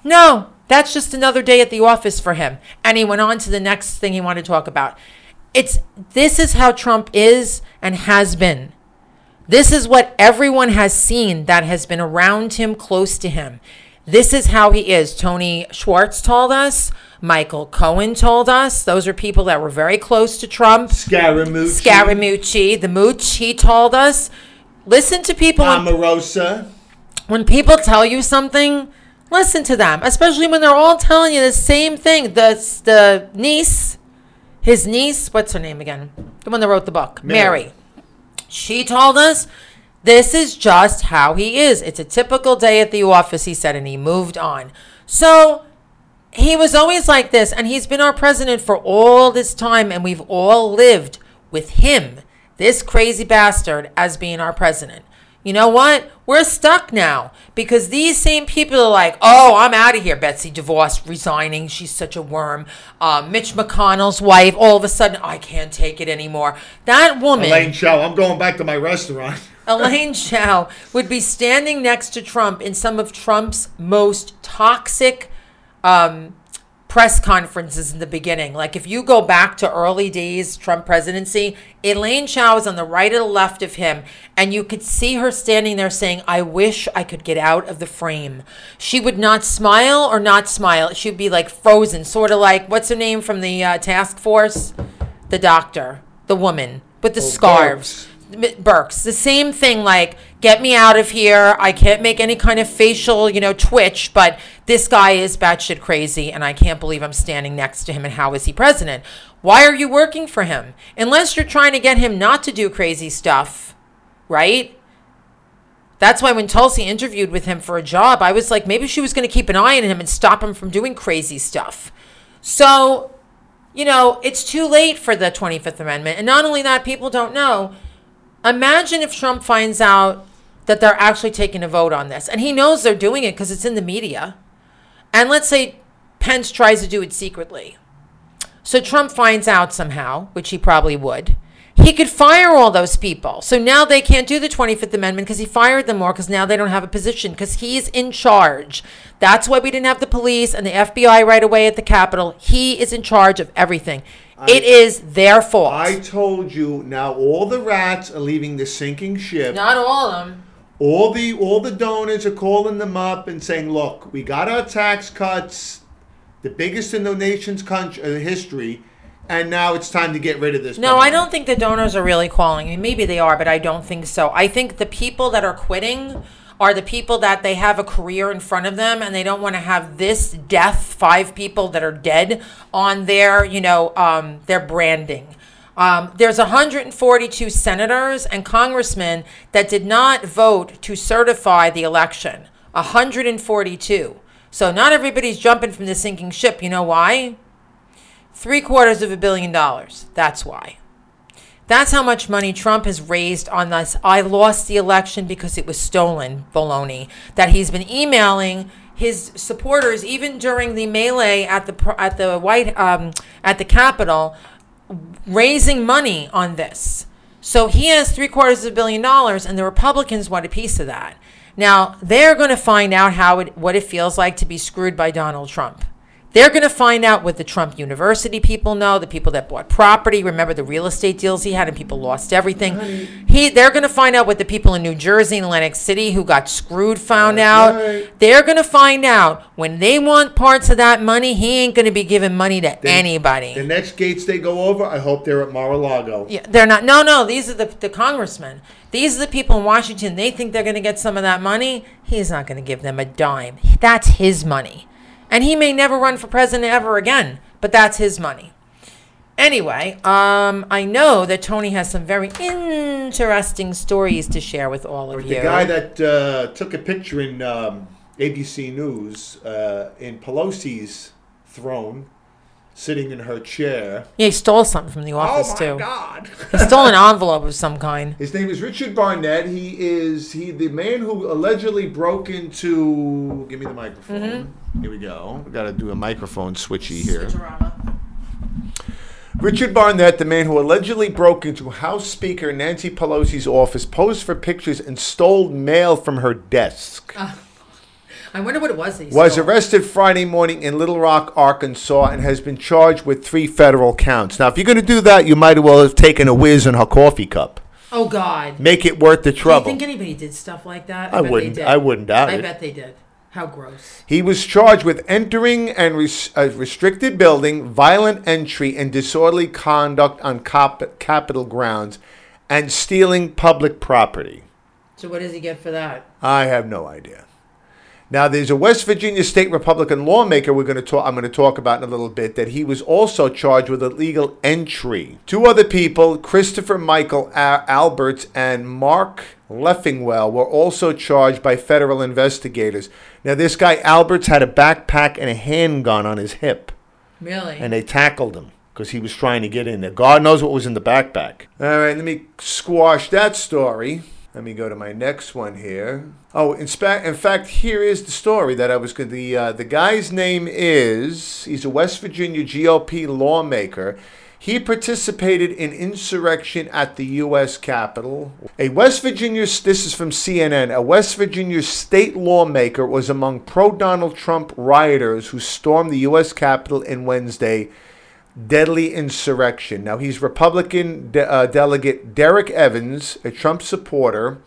no, That's just another day at the office for him. And he went on to the next thing he wanted to talk about. It's this is how Trump is and has been. This is what everyone has seen that has been around him, close to him. This is how he is. Tony Schwartz told us. Michael Cohen told us. Those are people that were very close to Trump. Scaramucci. Scaramucci, the mooch, he told us. Listen to people. Omarosa. when people tell you something, listen to them, especially when they're all telling you the same thing. The the niece, his niece, what's her name again? The one that wrote the book, Mary. Mary. She told us this is just how he is. It's a typical day at the office, he said, and he moved on. So he was always like this, and he's been our president for all this time, and we've all lived with him, this crazy bastard, as being our president. You know what? We're stuck now because these same people are like, oh, I'm out of here. Betsy DeVos resigning. She's such a worm. Uh, Mitch McConnell's wife, all of a sudden, I can't take it anymore. That woman. Elaine Chao. I'm going back to my restaurant. Elaine Chao would be standing next to Trump in some of Trump's most toxic um, press conferences in the beginning. Like if you go back to early days Trump presidency, Elaine Chao is on the right or the left of him, and you could see her standing there saying, "I wish I could get out of the frame." She would not smile or not smile. She'd be like frozen, sort of like what's her name from the uh, task force, the doctor, the woman with the scarves. M- Birx, the same thing. Like, get me out of here. I can't make any kind of facial, you know, twitch. But this guy is batshit crazy, and I can't believe I'm standing next to him. And how is he president? Why are you working for him? Unless you're trying to get him not to do crazy stuff, right? That's why when Tulsi interviewed with him for a job, I was like, maybe she was going to keep an eye on him and stop him from doing crazy stuff. So, you know, it's too late for the 25th Amendment. And not only that, people don't know. Imagine if Trump finds out that they're actually taking a vote on this. And he knows they're doing it because it's in the media. And let's say Pence tries to do it secretly. So Trump finds out somehow, which he probably would. He could fire all those people. So now they can't do the 25th Amendment because he fired them more because now they don't have a position because he's in charge. That's why we didn't have the police and the FBI right away at the Capitol. He is in charge of everything. It is their fault. I told you. Now all the rats are leaving the sinking ship. Not all of them. All the all the donors are calling them up and saying, "Look, we got our tax cuts, the biggest in the nation's country uh, history, and now it's time to get rid of this." No, I don't think the donors are really calling. I mean, maybe they are, but I don't think so. I think the people that are quitting are the people that they have a career in front of them and they don't want to have this death, five people that are dead on their, you know, um, their branding. Um, there's 142 senators and congressmen that did not vote to certify the election. 142. So not everybody's jumping from the sinking ship. You know why? Three quarters of a billion dollars. That's why. That's how much money Trump has raised on this. I lost the election because it was stolen, baloney. That he's been emailing his supporters even during the melee at the at the White um, at the Capitol, raising money on this. So he has three quarters of a billion dollars, and the Republicans want a piece of that. Now they're going to find out how it what it feels like to be screwed by Donald Trump. They're going to find out what the Trump University people know, the people that bought property. Remember the real estate deals he had, and people lost everything. He, they're going to find out what the people in New Jersey and Atlantic City who got screwed found That's out. right. They're going to find out when they want parts of that money. He ain't going to be giving money to anybody. The next gates they go over, I hope they're at Mar-a-Lago. Yeah, they're not. No, no. These are the the congressmen. These are the people in Washington. They think they're going to get some of that money. He's not going to give them a dime. That's his money, and he may never run for president ever again. But that's his money. Anyway, um, I know that Tony has some very interesting stories to share with all of you. The guy that uh, took a picture in um, ABC News uh, in Pelosi's throne, sitting in her chair. yeah, he stole something from the office oh my too. God! He stole an envelope of some kind. His name is Richard Barnett. He is he the man who allegedly broke into. Give me the microphone. Mm-hmm. Here we go. We got to do a microphone switchy here. Richard Barnett, the man who allegedly broke into House Speaker Nancy Pelosi's office, posed for pictures and stole mail from her desk. I wonder what it was that he was stole. arrested Friday morning in Little Rock, Arkansas, and has been charged with three federal counts. Now, if you're going to do that, you might as well have taken a whiz in her coffee cup. Oh God. Make it worth the trouble. Do you think anybody did stuff like that? I bet wouldn't- They did. I wouldn't doubt I it. bet they did. How gross. He was charged with entering and res- a restricted building, violent entry, and disorderly conduct on cop- Capitol grounds, and stealing public property. So what does he get for that? I have no idea. Now, there's a West Virginia state Republican lawmaker we're going to talk. I'm going to talk about in a little bit. That he was also charged with illegal entry. Two other people, Christopher Michael Alberts and Mark Leffingwell, were also charged by federal investigators. Now, this guy Alberts had a backpack and a handgun on his hip, Really? and they tackled him because he was trying to get in there. God knows what was in the backpack. All right, let me squash that story. Let me go to my next one here. Oh, in, spa- in fact, here is the story that I was going. The uh, the guy's name is he's a West Virginia GOP lawmaker. He participated in insurrection at the U.S. Capitol. A West Virginia, this is from CNN, a West Virginia state lawmaker was among pro Donald Trump rioters who stormed the U.S. Capitol in Wednesday deadly insurrection. Now, he's Republican de- uh, delegate Derek Evans, a Trump supporter,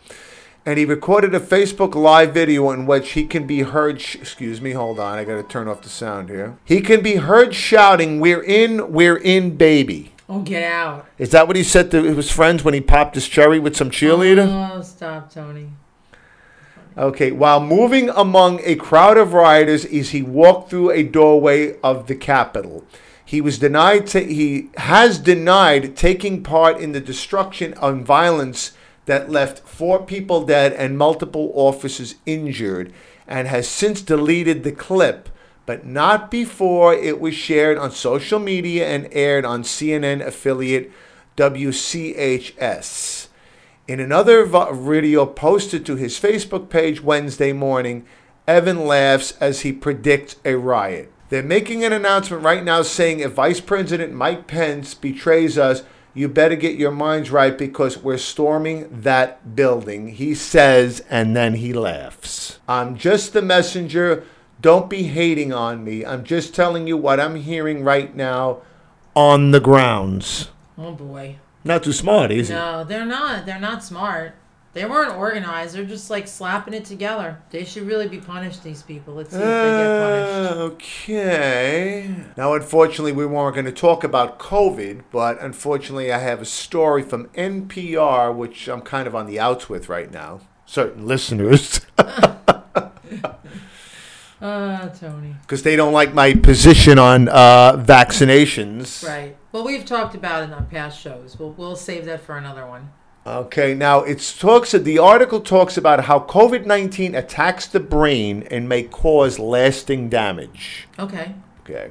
and he recorded a Facebook live video in which he can be heard. Sh- excuse me, hold on, I got to turn off the sound here. He can be heard shouting, "We're in, we're in, baby." oh, get out. Is that what he said to his friends when he popped his cherry with some cheerleader? Oh, stop, Tony. Okay, while moving among a crowd of rioters as he walked through a doorway of the Capitol. He was denied he has denied taking part in the destruction and violence that left four people dead and multiple officers injured and has since deleted the clip, but not before it was shared on social media and aired on CNN affiliate WCHS. In another video posted to his Facebook page Wednesday morning, Evan laughs as he predicts a riot. They're making an announcement right now saying if Vice President Mike Pence betrays us, you better get your minds right because we're storming that building, he says, and then he laughs. I'm just the messenger. Don't be hating on me. I'm just telling you what I'm hearing right now on the grounds. Oh boy. Not too smart, is he? No, they're not. They're not smart. They weren't organized. They're just like slapping it together. They should really be punished. These people. Let's see if they get punished. Uh, okay. Now, unfortunately, we weren't going to talk about COVID, but unfortunately, I have a story from NPR, which I'm kind of on the outs with right now. Certain listeners, Uh, Tony. because they don't like my position on uh, vaccinations. Right. Well, we've talked about it on past shows. We'll we'll save that for another one. Okay, now it talks. The article talks about how COVID nineteen attacks the brain and may cause lasting damage. Okay. Okay.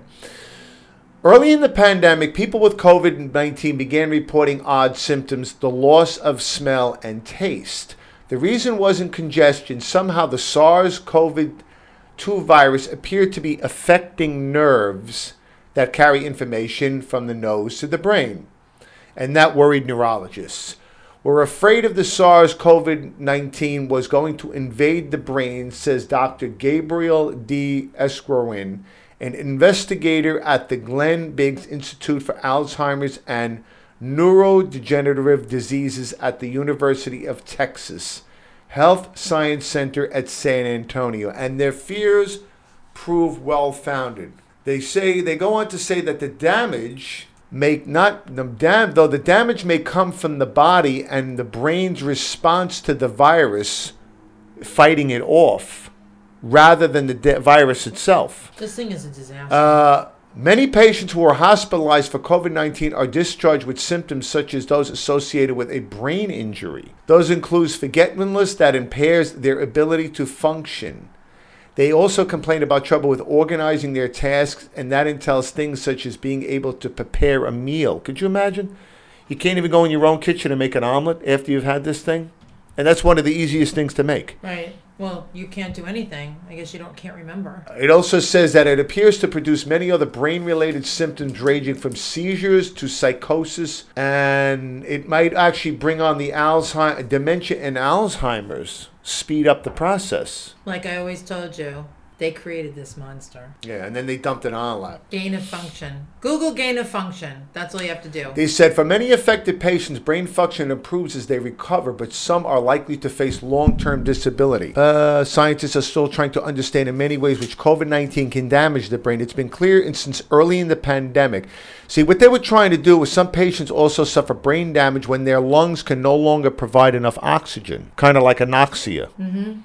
Early in the pandemic, people with COVID 19 began reporting odd symptoms, the loss of smell and taste. The reason wasn't congestion. Somehow the SARS CoV 2 virus appeared to be affecting nerves that carry information from the nose to the brain. And that worried neurologists. We're afraid of the SARS CoV 19 was going to invade the brain, says Dr. Gabriel de Erausquin, an investigator at the Glenn Biggs Institute for Alzheimer's and Neurodegenerative Diseases at the University of Texas Health Science Center at San Antonio. And their fears prove well founded. They say they go on to say that the damage may not the dam though the damage may come from the body and the brain's response to the virus fighting it off rather than the de- virus itself. This thing is a disaster. Uh, many patients who are hospitalized for COVID 19 are discharged with symptoms such as those associated with a brain injury. Those include forgetfulness that impairs their ability to function. They also complain about trouble with organizing their tasks, and that entails things such as being able to prepare a meal. Could you imagine? You can't even go in your own kitchen and make an omelet after you've had this thing? And that's one of the easiest things to make. right. Well, you can't do anything. I guess you don't can't remember. It also says that it appears to produce many other brain related symptoms ranging from seizures to psychosis, and it might actually bring on the Alzheimer, dementia and Alzheimer's. Speed up the process. Like I always told you, they created this monster. Yeah, and then they dumped it on a lap. Gain of function. Google gain of function. That's all you have to do. They said for many affected patients, brain function improves as they recover, but some are likely to face long term disability. Uh, scientists are still trying to understand in many ways which COVID 19 can damage the brain. It's been clear since early in the pandemic. See, what they were trying to do was some patients also suffer brain damage when their lungs can no longer provide enough oxygen, kind of like anoxia.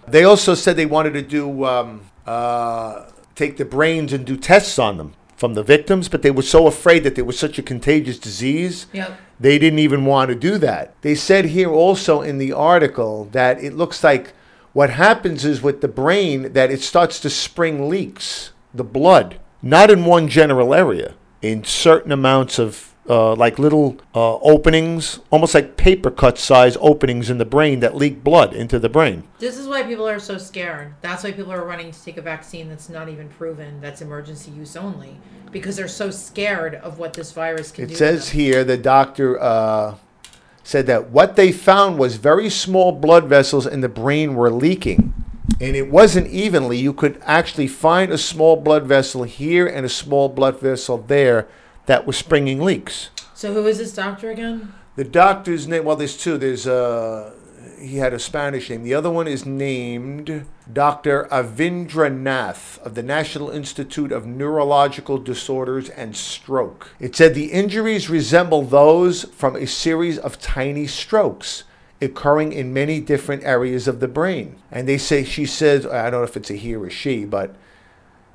They also said they wanted to do um, uh, take the brains and do tests on them from the victims, but they were so afraid that there was such a contagious disease. Yep. They didn't even want to do that. They said here also in the article that it looks like what happens is with the brain that it starts to spring leaks, the blood, not in one general area, in certain amounts of uh, like little uh, openings, almost like paper cut size openings in the brain that leak blood into the brain. This is why people are so scared. That's why people are running to take a vaccine that's not even proven, that's emergency use only, because they're so scared of what this virus can do. It to says them. here the doctor uh, said that what they found was very small blood vessels in the brain were leaking. And it wasn't evenly. You could actually find a small blood vessel here and a small blood vessel there that was springing leaks. So who is this doctor again? The doctor's name, well, there's two. There's, uh, he had a Spanish name. The other one is named Dr. Avindra Nath of the National Institute of Neurological Disorders and Stroke. It said the injuries resemble those from a series of tiny strokes occurring in many different areas of the brain. And they say, she says, I don't know if it's a he or she, but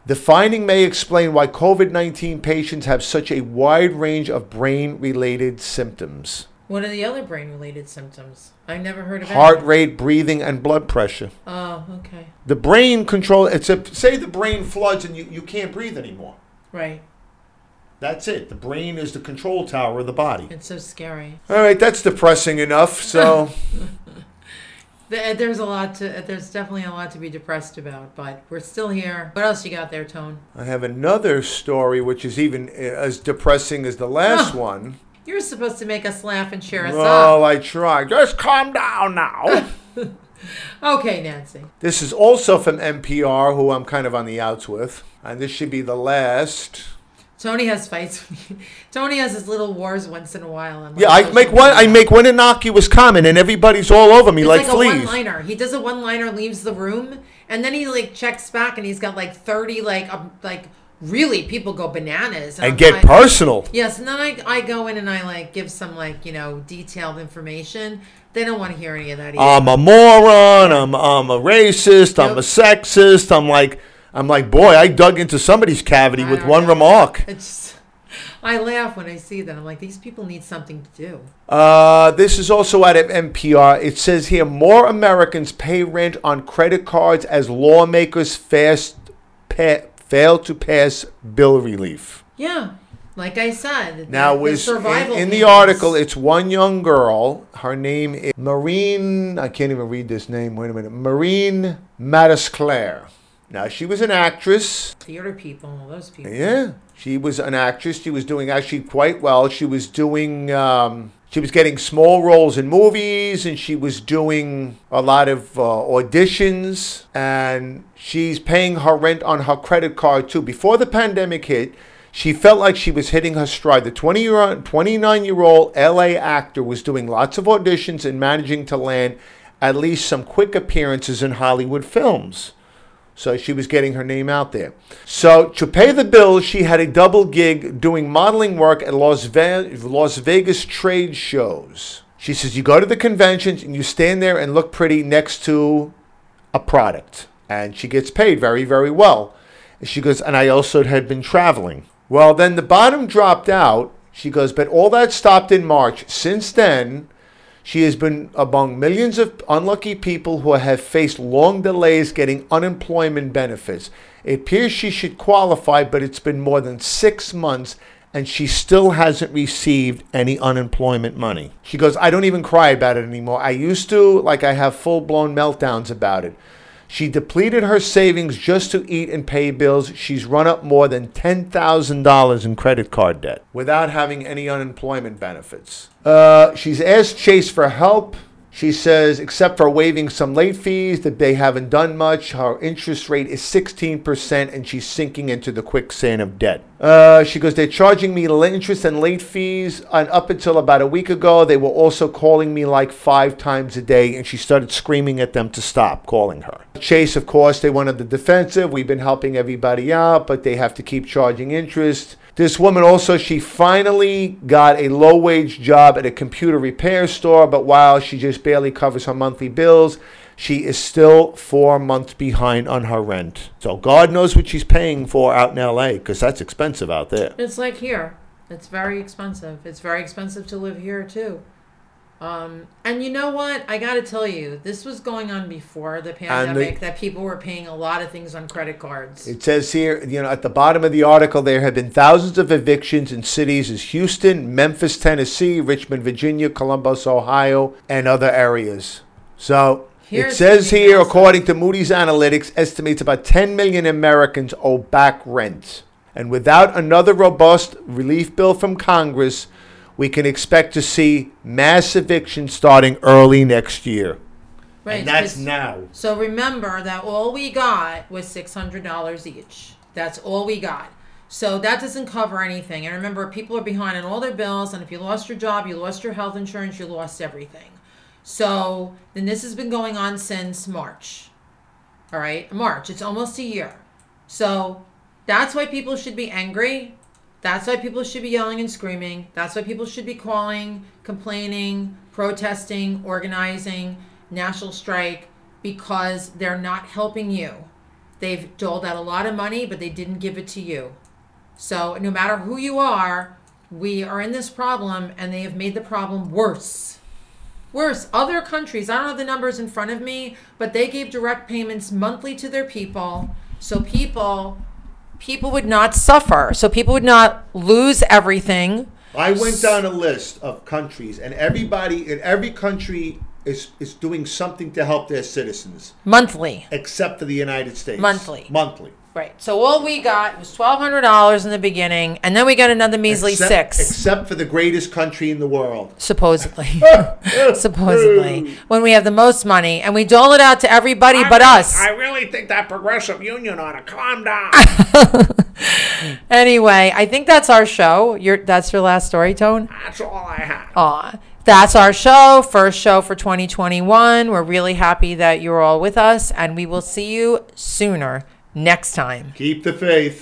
the finding may explain why COVID 19 patients have such a wide range of brain related symptoms What are the other brain related symptoms? I've never heard of heart rate, breathing, and blood pressure. Oh, okay. The brain control, it's a, say the brain floods and you, you can't breathe anymore. Right. That's it. The brain is the control tower of the body. It's so scary. All right, that's depressing enough. So, There- There's a lot to. There's definitely a lot to be depressed about, but we're still here. What else you got there, Tone? I have another story which is even uh, as depressing as the last Oh. one. You're supposed to make us laugh and cheer us Well, I try. Just calm down now. up. Okay, Nancy. This is also from NPR, who I'm kind of on the outs with. And this should be the last. Tony has fights. Tony has his little wars once in a while. on, like, Yeah, I make one. I make one innocuous comment, and everybody's all over me It's like, like, a fleas. one-liner. He does a one-liner, leaves the room, and then he like checks back, and he's got like thirty like um, like really people go bananas and I'm get like- personal. Yes, and then I, I go in and I like give some like you know detailed information. They don't want to hear any of that either. I'm a moron. I'm I'm a racist. I'm a sexist. I'm like I'm like boy. I dug into somebody's cavity I with don't one know. remark. It's I laugh when I see that. I'm like, these people need something to do. Uh, this is also out of NPR. It says here more Americans pay rent on credit cards as lawmakers fast pa- fail to pass bill relief. Yeah, like I said. Now, the was in, survival in the article, it's one young girl. Her name is Marine. I can't even read this name. Wait a minute. Marine Matisclair. Now, she was an actress. theater people, all those people. Yeah, she was an actress. She was doing actually quite well. She was doing. Um, she was getting small roles in movies, and she was doing a lot of uh, auditions. And she's paying her rent on her credit card too. Before the pandemic hit, she felt like she was hitting her stride. The 20 year, 29 year old LA actor was doing lots of auditions and managing to land at least some quick appearances in Hollywood films. So she was getting her name out there. So to pay the bills, she had a double gig doing modeling work at Las, Ve- Las Vegas trade shows. She says you go to the conventions and you stand there and look pretty next to a product. And she gets paid very, very well. And she goes, and I also had been traveling. Well, then the bottom dropped out. She goes, but all that stopped in March. Since then, she has been among millions of unlucky people who have faced long delays getting unemployment benefits. It appears she should qualify, but it's been more than six months and she still hasn't received any unemployment money. She goes, I don't even cry about it anymore. I used to, like, I have full blown meltdowns about it. She depleted her savings just to eat and pay bills. She's run up more than $10,000 in credit card debt without having any unemployment benefits. Uh, she's asked Chase for help, She says, except for waiving some late fees, that they haven't done much. Her interest rate is 16%, and she's sinking into the quicksand of debt. Uh, she goes, they're charging me interest and late fees. And up until about a week ago, they were also calling me like five times a day, and she started screaming at them to stop calling her. Chase, of course, they wanted the defensive. We've been helping everybody out, but they have to keep charging interest. This woman also, she finally got a low wage job at a computer repair store, but while she just barely covers her monthly bills, she is still four months behind on her rent. So God knows what she's paying for out in LA because that's expensive out there. It's like here. It's very expensive. It's very expensive to live here too. Um, and you know what? I got to tell you, this was going on before the pandemic. that people were paying a lot of things on credit cards. It says here, you know, at the bottom of the article, there have been thousands of evictions in cities as Houston, Memphis, Tennessee, Richmond, Virginia, Columbus, Ohio, and other areas. So Here's it says here, according to Moody's Analytics, estimates about 10 million Americans owe back rent. And without another robust relief bill from Congress, we can expect to see mass evictions starting early next year. Right. and that's now. So remember that all we got was six hundred dollars each. That's all we got. So that doesn't cover anything. And remember, people are behind on all their bills. And if you lost your job, you lost your health insurance, you lost everything. So then this has been going on since March. All right, March. It's almost a year. So that's why people should be angry. That's why people should be yelling and screaming. That's why people should be calling, complaining, protesting, organizing, national strike, because they're not helping you. They've doled out a lot of money, but they didn't give it to you. So no matter who you are, we are in this problem, and they have made the problem worse. Worse, other countries, I don't have the numbers in front of me, but they gave direct payments monthly to their people. So people people would not suffer. So people would not lose everything. I went down a list of countries, and everybody in every country is is doing something to help their citizens, Monthly. except for the United States. Monthly. Monthly. Right. So all we got was twelve hundred dollars in the beginning, and then we got another measly except, six. Except for the greatest country in the world. supposedly. supposedly. When we have the most money and we dole it out to everybody but us. I really think that progressive union ought to calm down. Anyway, I think that's our show. Your that's your last story, Tone? That's all I have. Aw. That's our show, first show for 2021. We're really happy that you're all with us, and we will see you sooner next time. Keep the faith.